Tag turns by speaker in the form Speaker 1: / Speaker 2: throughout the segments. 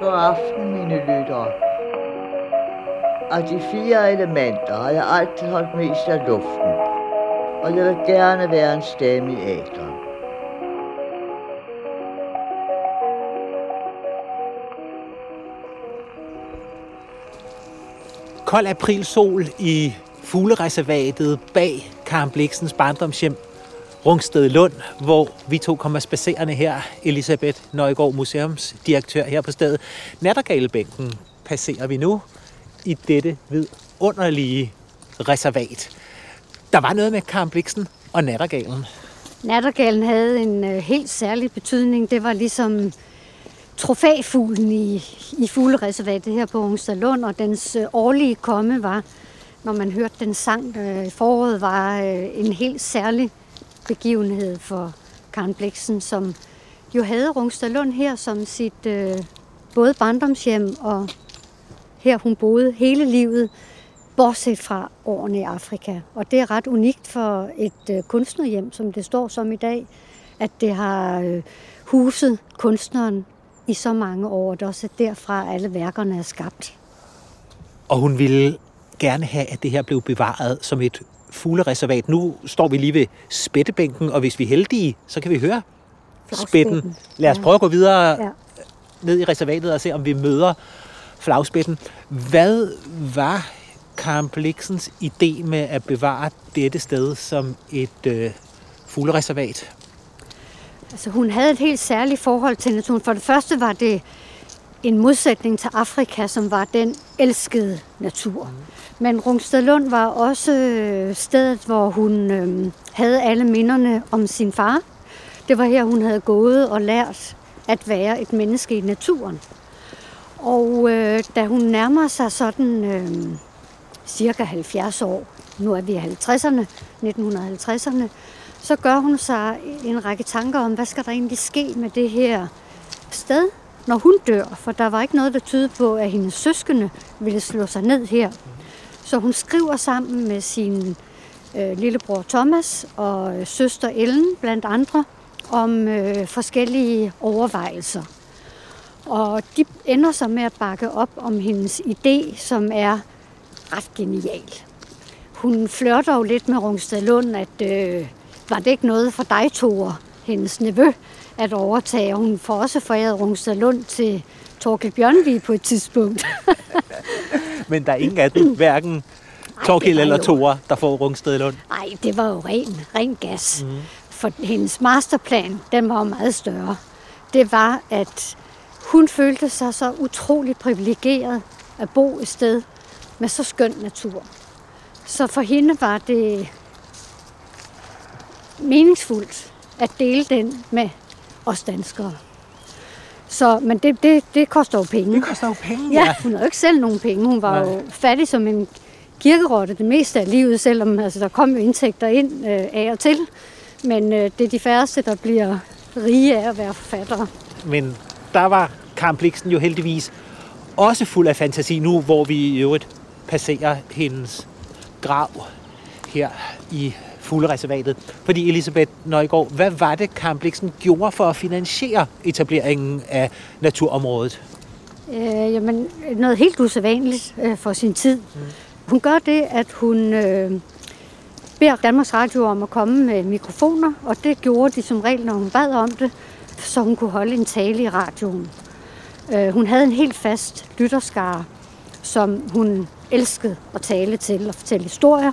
Speaker 1: God aften, mine lyttere. Af de fire elementer har jeg altid holdt mest af luften, og jeg vil gerne være en stemme i æderen.
Speaker 2: Kold aprilsol i fuglereservatet bag Karen Bliksens barndomshjem Rungsted Lund, hvor vi to kommer spacerende her. Elisabeth Nøjgaard, museumsdirektør her på stedet. Nattergalebænken passerer vi nu i dette vidunderlige reservat. Der var noget med Karen Bliksen og Nattergalen.
Speaker 3: Nattergalen havde en øh, helt særlig betydning. Det var ligesom trofæfuglen i, i fuglereservatet her på Rungsted Lund, og dens øh, årlige komme var, når man hørte den sang øh, i foråret, var øh, en helt særlig begivenhed for Karen Bliksen, som jo havde Rungstadlund her som sit øh, både barndomshjem og her hun boede hele livet, bortset fra årene i Afrika. Og det er ret unikt for et øh, kunstnerhjem, som det står som i dag, at det har øh, huset kunstneren i så mange år, og det også er derfra, alle værkerne er skabt.
Speaker 2: Og hun ville gerne have, at det her blev bevaret som et fuglereservat. Nu står vi lige ved spættebænken, og hvis vi er heldige, så kan vi høre spætten. Lad os prøve at gå videre ja. ned i reservatet og se, om vi møder flagspætten. Hvad var Karen Bliksens idé med at bevare dette sted som et øh, fuglereservat?
Speaker 3: Altså, hun havde et helt særligt forhold til naturen. For det første var det en modsætning til Afrika, som var den elskede natur. Men Rungstedlund var også øh, stedet, hvor hun øh, havde alle minderne om sin far. Det var her, hun havde gået og lært at være et menneske i naturen. Og øh, da hun nærmer sig sådan øh, cirka 70 år, nu er vi i 50'erne, 1950'erne, så gør hun sig en række tanker om, hvad skal der egentlig ske med det her sted, når hun dør. For der var ikke noget, der tydede på, at hendes søskende ville slå sig ned her. Så hun skriver sammen med sin øh, lillebror Thomas og øh, søster Ellen blandt andre om øh, forskellige overvejelser. Og de ender så med at bakke op om hendes idé, som er ret genial. Hun flørter jo lidt med Rungsted Lund, at øh, var det ikke noget for dig, Tore, hendes nevø, at overtage. Hun får også foræret Rungsted Lund til Torkel Bjørnvig på et tidspunkt.
Speaker 2: Men der er ingen af dem, hverken Torkel eller Tore, der får Rungsted Lund?
Speaker 3: Nej, det var jo ren, ren gas. Mm. For hendes masterplan, den var jo meget større. Det var, at hun følte sig så utroligt privilegeret at bo et sted med så skøn natur. Så for hende var det meningsfuldt at dele den med os danskere. Så, men det, det, det koster jo penge.
Speaker 2: Det koster jo penge,
Speaker 3: ja. ja. Hun havde jo ikke selv nogen penge. Hun var Nej. jo fattig som en kirkerotte det meste af livet, selvom altså, der kom jo indtægter ind øh, af og til. Men øh, det er de færreste, der bliver rige af at være forfattere.
Speaker 2: Men der var Karen Bliksen jo heldigvis også fuld af fantasi nu, hvor vi i øvrigt passerer hendes grav her i fuglereservatet. Fordi Elisabeth Nøjgaard, hvad var det, Karen Bliksen gjorde for at finansiere etableringen af naturområdet?
Speaker 3: Øh, jamen, noget helt usædvanligt øh, for sin tid. Mm. Hun gør det, at hun øh, beder Danmarks Radio om at komme med mikrofoner, og det gjorde de som regel, når hun bad om det, så hun kunne holde en tale i radioen. Øh, hun havde en helt fast lytterskare, som hun elskede at tale til og fortælle historier.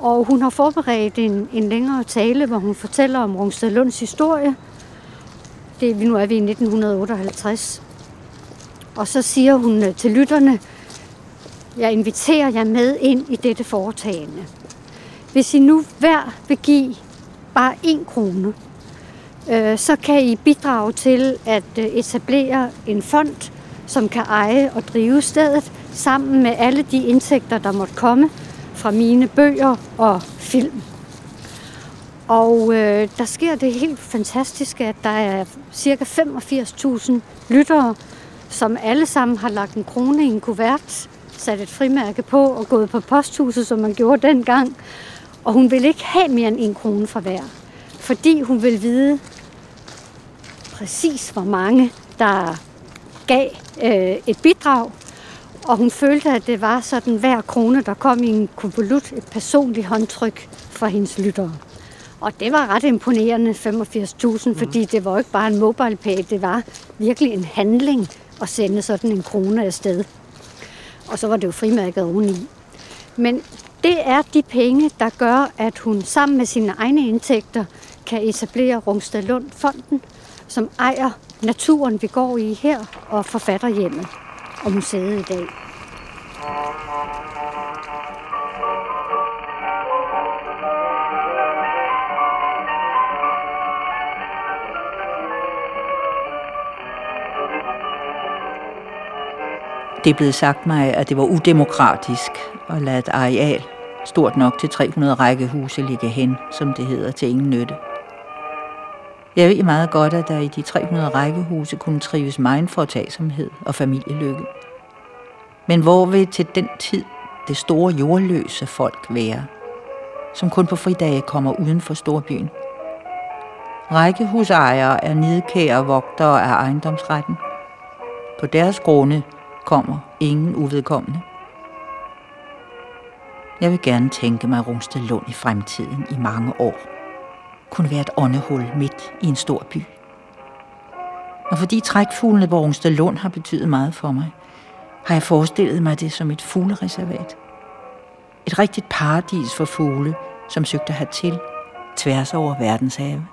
Speaker 3: Og hun har forberedt en, en længere tale, hvor hun fortæller om Rungsted Lunds historie. Det, nu er vi i 1958. Og så siger hun øh, til lytterne, jeg inviterer jer med ind i dette foretagende. Hvis I nu hver vil give bare en krone, øh, så kan I bidrage til at øh, etablere en fond, som kan eje og drive stedet, sammen med alle de indtægter, der måtte komme fra mine bøger og film. Og øh, der sker det helt fantastiske, at der er cirka 85.000 lyttere, som alle sammen har lagt en krone i en kuvert, sat et frimærke på og gået på posthuset, som man gjorde dengang. Og hun vil ikke have mere end en krone fra hver. fordi hun vil vide præcis, hvor mange der gav øh, et bidrag, og hun følte, at det var sådan hver krone, der kom i en konvolut, et personligt håndtryk fra hendes lyttere. Og det var ret imponerende, 85.000, mm. fordi det var ikke bare en mobile pay, det var virkelig en handling at sende sådan en krone afsted. Og så var det jo frimærket oveni. Men det er de penge, der gør, at hun sammen med sine egne indtægter kan etablere Rungsted Lund Fonden, som ejer naturen, vi går i her, og forfatterhjemmet og museet i dag.
Speaker 4: Det er blevet sagt mig, at det var udemokratisk at lade et areal stort nok til 300 rækkehuse ligge hen, som det hedder, til ingen nytte. Jeg ved meget godt, at der i de 300 rækkehuse kunne trives meget foretagsomhed og familielykke. Men hvor vil til den tid det store jordløse folk være, som kun på fridage kommer uden for storbyen? Rækkehusejere er nidkære vogtere af ejendomsretten. På deres grunde kommer ingen uvedkommende. Jeg vil gerne tænke mig Rungsted Lund i fremtiden i mange år. Kunne være et åndehul midt i en stor by. Og fordi trækfuglene på Rungsted Lund har betydet meget for mig, har jeg forestillet mig det som et fuglereservat. Et rigtigt paradis for fugle, som søgte hertil tværs over verdenshave.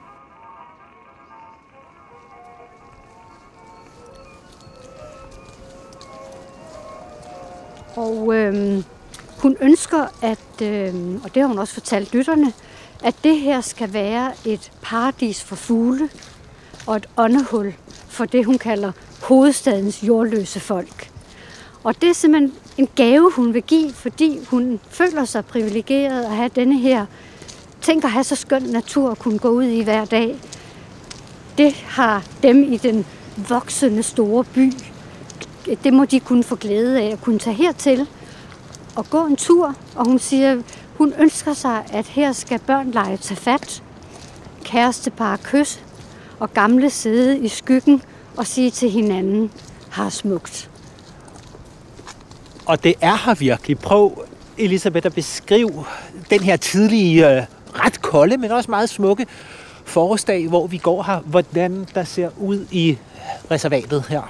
Speaker 3: Og øh, hun ønsker, at, øh, og det har hun også fortalt lytterne, at det her skal være et paradis for fugle og et åndehul for det, hun kalder hovedstadens jordløse folk. Og det er simpelthen en gave, hun vil give, fordi hun føler sig privilegeret at have denne her, tænk at have så skøn natur at kunne gå ud i hver dag. Det har dem i den voksende store by det må de kunne få glæde af at kunne tage hertil og gå en tur. Og hun siger, hun ønsker sig, at her skal børn lege til fat, kærestepar kys og gamle sidde i skyggen og sige til hinanden, har smukt.
Speaker 2: Og det er her virkelig. Prøv, Elisabeth, at beskrive den her tidlige, øh, ret kolde, men også meget smukke forårsdag, hvor vi går her. Hvordan der ser ud i reservatet her.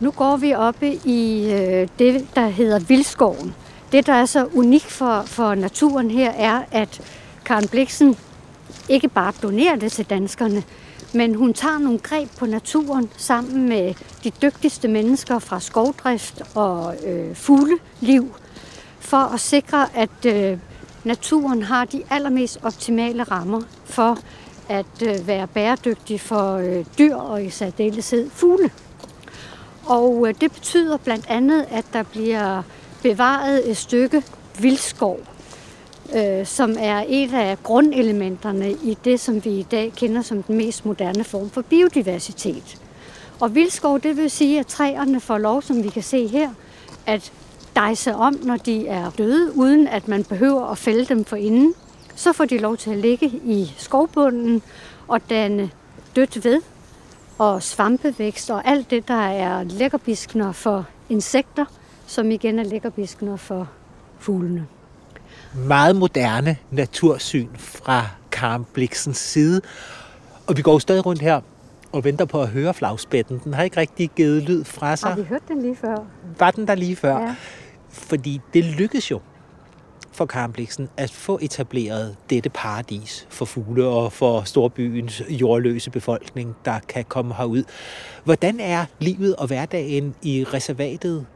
Speaker 3: Nu går vi oppe i øh, det, der hedder Vildskoven. Det, der er så unikt for, for naturen her, er, at Karen Bliksen ikke bare donerer det til danskerne, men hun tager nogle greb på naturen sammen med de dygtigste mennesker fra skovdrift og øh, fugleliv, for at sikre, at øh, naturen har de allermest optimale rammer for at øh, være bæredygtig for øh, dyr og i særdeleshed fugle. Og øh, det betyder blandt andet, at der bliver bevaret et stykke vildskov, øh, som er et af grundelementerne i det, som vi i dag kender som den mest moderne form for biodiversitet. Og vildskov, det vil sige, at træerne får lov, som vi kan se her, at dejse om, når de er døde, uden at man behøver at fælde dem for inden. Så får de lov til at ligge i skovbunden og danne dødt ved, og svampevækst og alt det, der er lækkerbiskner for insekter, som igen er lækkerbiskner for fuglene.
Speaker 2: Meget moderne natursyn fra Karen Bliksens side. Og vi går stadig rundt her og venter på at høre flagspætten. Den har ikke rigtig givet lyd fra sig.
Speaker 3: Har vi hørt den lige før?
Speaker 2: Var den der lige før?
Speaker 3: Ja.
Speaker 2: Fordi det lykkedes jo for Karen Bliksen at få etableret dette paradis for fugle og for storbyens jordløse befolkning, der kan komme herud. Hvordan er livet og hverdagen i reservatet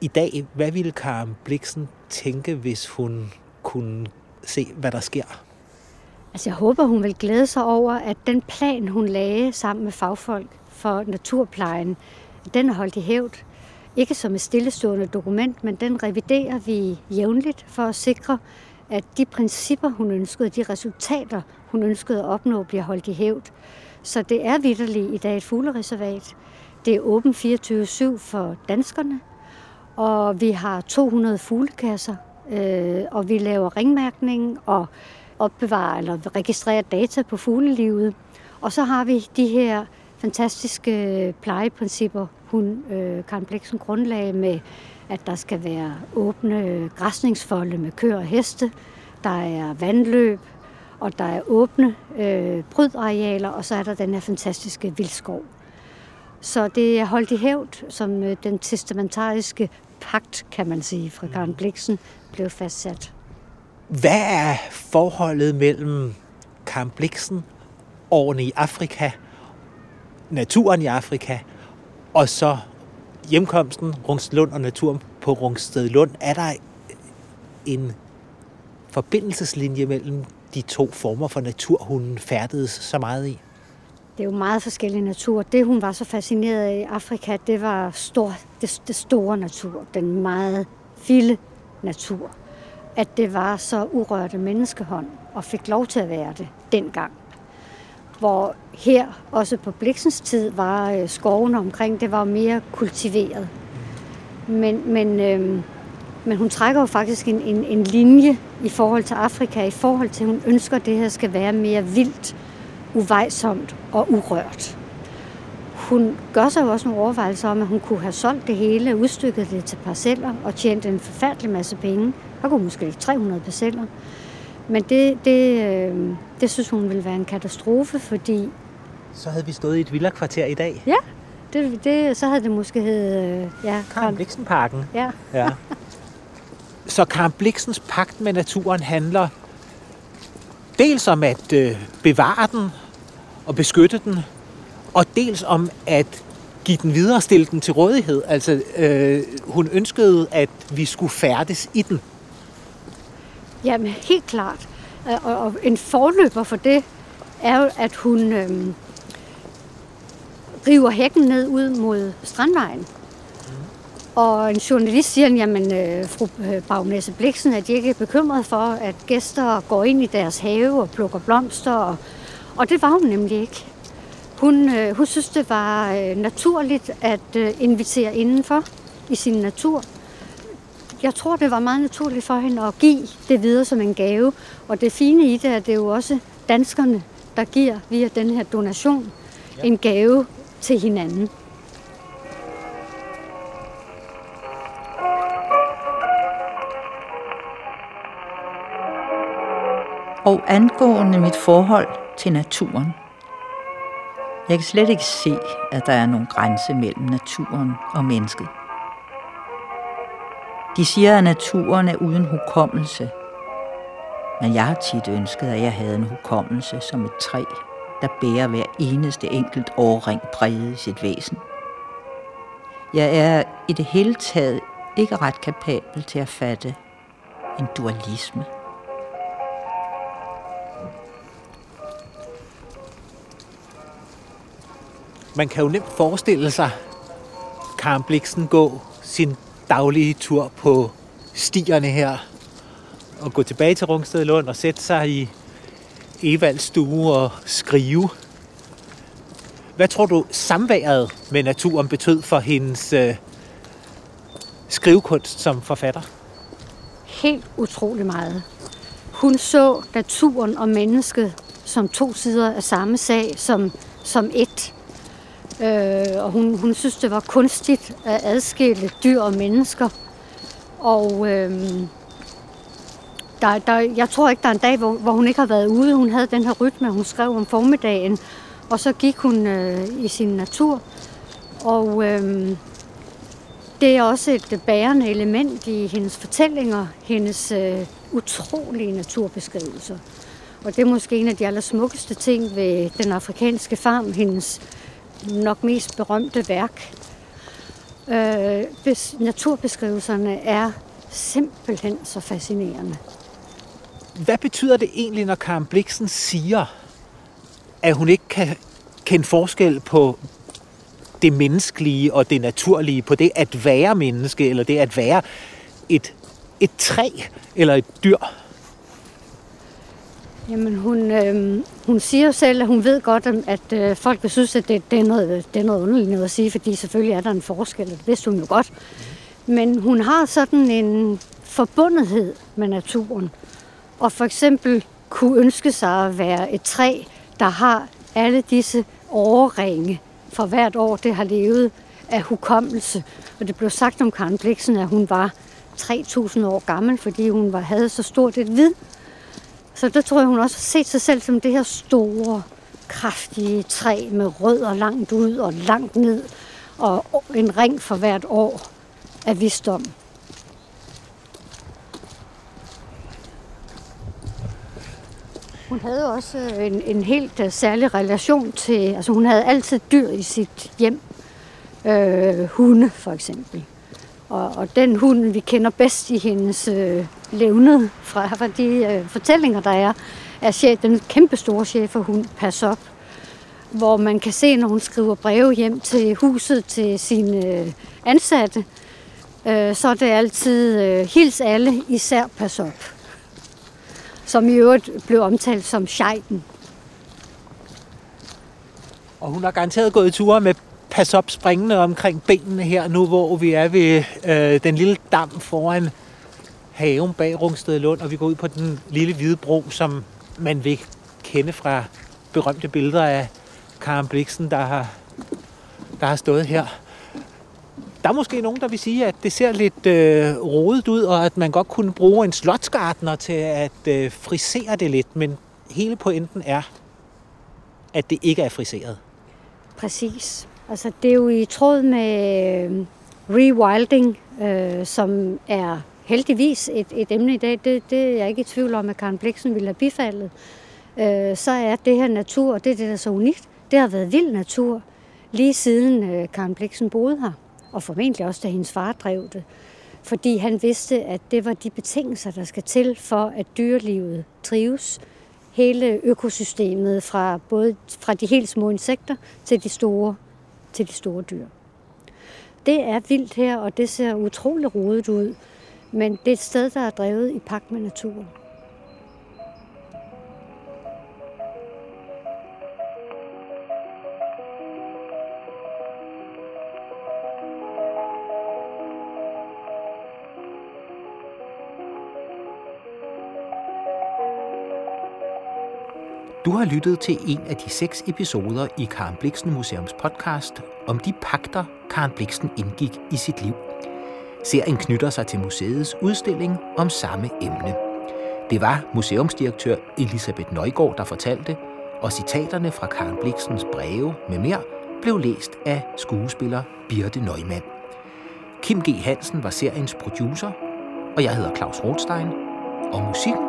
Speaker 2: i dag? Hvad ville Karen Bliksen tænke, hvis hun kunne se, hvad der sker?
Speaker 3: Altså, jeg håber, hun vil glæde sig over, at den plan, hun lagde sammen med fagfolk for naturplejen, den er holdt i hævd ikke som et stillestående dokument, men den reviderer vi jævnligt for at sikre, at de principper, hun ønskede, de resultater, hun ønskede at opnå, bliver holdt i hævd. Så det er vidderligt i dag et fuglereservat. Det er åben 24-7 for danskerne, og vi har 200 fuglekasser, øh, og vi laver ringmærkning, og opbevarer eller registrerer data på fuglelivet. Og så har vi de her fantastiske plejeprincipper, hun, øh, Karen Bliksen grundlag med, at der skal være åbne græsningsfolde med køer og heste, der er vandløb, og der er åbne øh, brydarealer, og så er der den her fantastiske vildskov. Så det er holdt i hævd, som øh, den testamentariske pagt, kan man sige, fra Karen Bliksen blev fastsat.
Speaker 2: Hvad er forholdet mellem Karen Bliksen, årene i Afrika, naturen i Afrika, og så hjemkomsten, Rungstedlund og naturen på Rungstedlund? Er der en forbindelseslinje mellem de to former for natur, hun færdedes så meget i?
Speaker 3: Det er jo meget forskellig natur. Det, hun var så fascineret af i Afrika, det var stor, det, det store natur. Den meget vilde natur. At det var så urørte menneskehånd, og fik lov til at være det dengang. Hvor her, også på Bliksens tid, var øh, skovene omkring, det var mere kultiveret. Men, men, øh, men hun trækker jo faktisk en, en, en linje i forhold til Afrika, i forhold til, at hun ønsker, at det her skal være mere vildt, uvejsomt og urørt. Hun gør sig jo også nogle overvejelser om, at hun kunne have solgt det hele, udstykket det til parceller og tjent en forfærdelig masse penge. Der kunne måske 300 parceller. Men det, det, øh, det synes hun ville være en katastrofe, fordi...
Speaker 2: Så havde vi stået i et villakvarter i dag.
Speaker 3: Ja, det, det, så havde det måske heddet... Øh, ja,
Speaker 2: Karen Bliksenparken.
Speaker 3: Ja.
Speaker 2: ja. Så Karen Bliksens pagt med naturen handler dels om at øh, bevare den og beskytte den, og dels om at give den videre, stille den til rådighed. Altså, øh, hun ønskede, at vi skulle færdes i den.
Speaker 3: Jamen, helt klart. Øh, og, og en forløber for det er jo, at hun øh, river hækken ned ud mod Strandvejen. Og en journalist siger, jamen øh, fru øh, Bagnæse Bliksen, at de ikke er bekymret for, at gæster går ind i deres have og plukker blomster. Og, og det var hun nemlig ikke. Hun, øh, hun synes, det var øh, naturligt at øh, invitere indenfor i sin natur. Jeg tror, det var meget naturligt for hende at give det videre som en gave. Og det fine i det er, at det er jo også danskerne, der giver via den her donation ja. en gave til hinanden.
Speaker 4: Og angående mit forhold til naturen. Jeg kan slet ikke se, at der er nogen grænse mellem naturen og mennesket. De siger, at naturen er uden hukommelse. Men jeg har tit ønsket, at jeg havde en hukommelse som et træ, der bærer hver eneste enkelt årring præget i sit væsen. Jeg er i det hele taget ikke ret kapabel til at fatte en dualisme.
Speaker 2: Man kan jo nemt forestille sig Karen Bliksen gå sin daglige tur på stierne her og gå tilbage til Rungsted Lund og sætte sig i Evalds stue og skrive. Hvad tror du samværet med naturen betød for hendes øh, skrivekunst som forfatter?
Speaker 3: Helt utrolig meget. Hun så naturen og mennesket som to sider af samme sag, som, som et. Øh, og hun, hun synes, det var kunstigt at adskille dyr og mennesker. Og øh, der, der, jeg tror ikke, der er en dag, hvor, hvor hun ikke har været ude. Hun havde den her rytme, hun skrev om formiddagen, og så gik hun øh, i sin natur. Og øh, det er også et bærende element i hendes fortællinger, hendes øh, utrolige naturbeskrivelser. Og det er måske en af de allersmukkeste ting ved den afrikanske farm, hendes nok mest berømte værk. Øh, naturbeskrivelserne er simpelthen så fascinerende.
Speaker 2: Hvad betyder det egentlig, når Karen Bliksen siger, at hun ikke kan kende forskel på det menneskelige og det naturlige, på det at være menneske, eller det at være et, et træ eller et dyr?
Speaker 3: Jamen, hun, øh, hun siger jo selv, at hun ved godt, at øh, folk vil synes, at det, det, er noget, det er noget underligt noget at sige, fordi selvfølgelig er der en forskel, og det vidste hun jo godt. Men hun har sådan en forbundethed med naturen. Og for eksempel kunne ønske sig at være et træ, der har alle disse årringe for hvert år, det har levet af hukommelse. Og det blev sagt om Karen Bliksen, at hun var 3.000 år gammel, fordi hun var, havde så stort et vid. Så der tror jeg, hun også har set sig selv som det her store, kraftige træ med rødder langt ud og langt ned, og en ring for hvert år af visdom. Hun havde også øh, en, en helt uh, særlig relation til, altså hun havde altid dyr i sit hjem. Øh, hunde for eksempel. Og, og den hund, vi kender bedst i hendes øh, levned fra, fra de øh, fortællinger, der er, er chef, den kæmpe store cheferhund, Pas op. Hvor man kan se, når hun skriver breve hjem til huset til sine øh, ansatte, øh, så er det altid øh, hils alle, især Pas op som i øvrigt blev omtalt som Scheiden.
Speaker 2: Og hun har garanteret gået ture med pas op springende omkring benene her nu, hvor vi er ved øh, den lille dam foran haven bag Rungsted Lund, og vi går ud på den lille hvide bro, som man vil kende fra berømte billeder af Karen Bliksen, der har, der har stået her. Der er måske nogen, der vil sige, at det ser lidt øh, rodet ud, og at man godt kunne bruge en slotsgardner til at øh, frisere det lidt, men hele pointen er, at det ikke er friseret.
Speaker 3: Præcis. Altså, det er jo i tråd med øh, rewilding, øh, som er heldigvis et, et emne i dag. Det, det er jeg ikke i tvivl om, at Karen Bliksen ville have bifaldet. Øh, så er det her natur, og det er det, der er så unikt, det har været vild natur, lige siden øh, Karen Bliksen boede her og formentlig også da hendes far drev det. Fordi han vidste, at det var de betingelser, der skal til for, at dyrelivet trives. Hele økosystemet fra både fra de helt små insekter til de store, til de store dyr. Det er vildt her, og det ser utrolig rodet ud. Men det er et sted, der er drevet i pagt med naturen.
Speaker 2: Du har lyttet til en af de seks episoder i Karen Bliksen Museums podcast om de pakter, Karen Bliksen indgik i sit liv. Serien knytter sig til museets udstilling om samme emne. Det var museumsdirektør Elisabeth Nøjgaard, der fortalte, og citaterne fra Karen Bliksens breve med mere blev læst af skuespiller Birte Neumann. Kim G. Hansen var seriens producer, og jeg hedder Claus Rothstein, og musikken,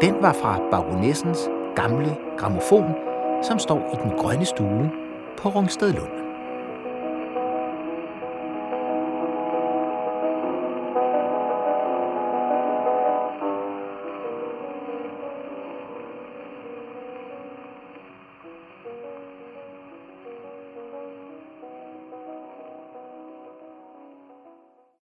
Speaker 2: den var fra Baronessens gamle gramofon, som står i den grønne stue på Rungstedlund.